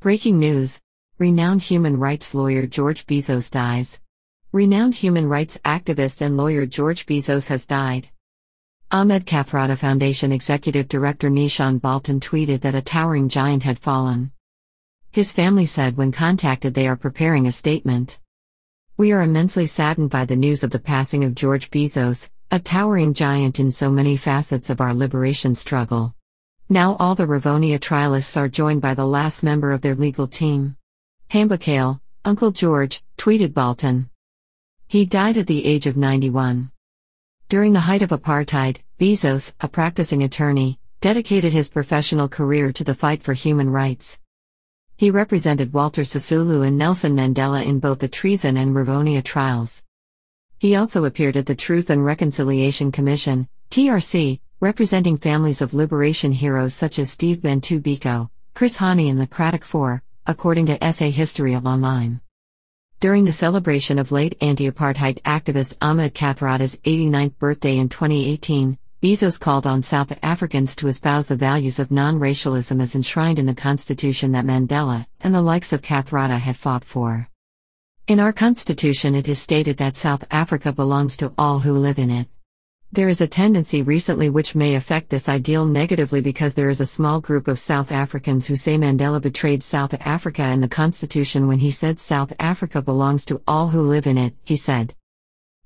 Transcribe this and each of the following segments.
Breaking news Renowned human rights lawyer George Bizos dies. Renowned human rights activist and lawyer George Bizos has died. Ahmed Kathrada Foundation Executive Director Neeshan Balton tweeted that a towering giant had fallen. His family said when contacted they are preparing a statement. We are immensely saddened by the news of the passing of George Bizos, a towering giant in so many facets of our liberation struggle. Now all the Rivonia trialists are joined by the last member of their legal team. Hamba kahle, Uncle George, tweeted Balton. He died at the age of 91. During the height of apartheid, Bizos, a practicing attorney, dedicated his professional career to the fight for human rights. He represented Walter Sisulu and Nelson Mandela in both the treason and Rivonia trials. He also appeared at the Truth and Reconciliation Commission, TRC, representing families of liberation heroes such as Steve Bantu Biko, Chris Hani, and the Cradock Four, according to SA History of Online. During the celebration of late anti apartheid activist Ahmed Kathrada's 89th birthday in 2018, Bizos called on South Africans to espouse the values of non racialism as enshrined in the constitution that Mandela and the likes of Kathrada had fought for. In our constitution, it is stated that South Africa belongs to all who live in it. There is a tendency recently which may affect this ideal negatively because there is a small group of South Africans who say Mandela betrayed South Africa and the Constitution when he said South Africa belongs to all who live in it, he said.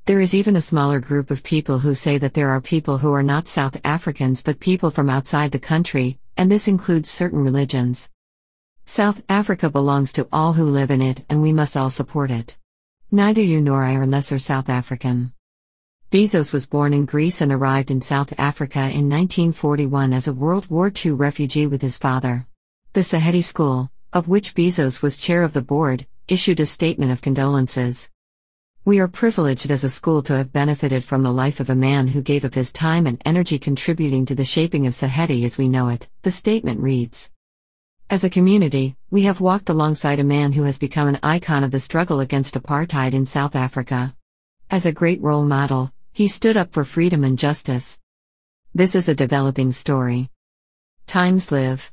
There is even a smaller group of people who say that there are people who are not South Africans but people from outside the country, and this includes certain religions. South Africa belongs to all who live in it, and we must all support it. Neither you nor I are lesser South African. Bizos was born in Greece and arrived in South Africa in 1941 as a World War II refugee with his father. The Saheti School, of which Bizos was chair of the board, issued a statement of condolences. We are privileged as a school to have benefited from the life of a man who gave of his time and energy contributing to the shaping of Saheti as we know it, the statement reads. As a community, we have walked alongside a man who has become an icon of the struggle against apartheid in South Africa. As a great role model, he stood up for freedom and justice. This is a developing story. Times live.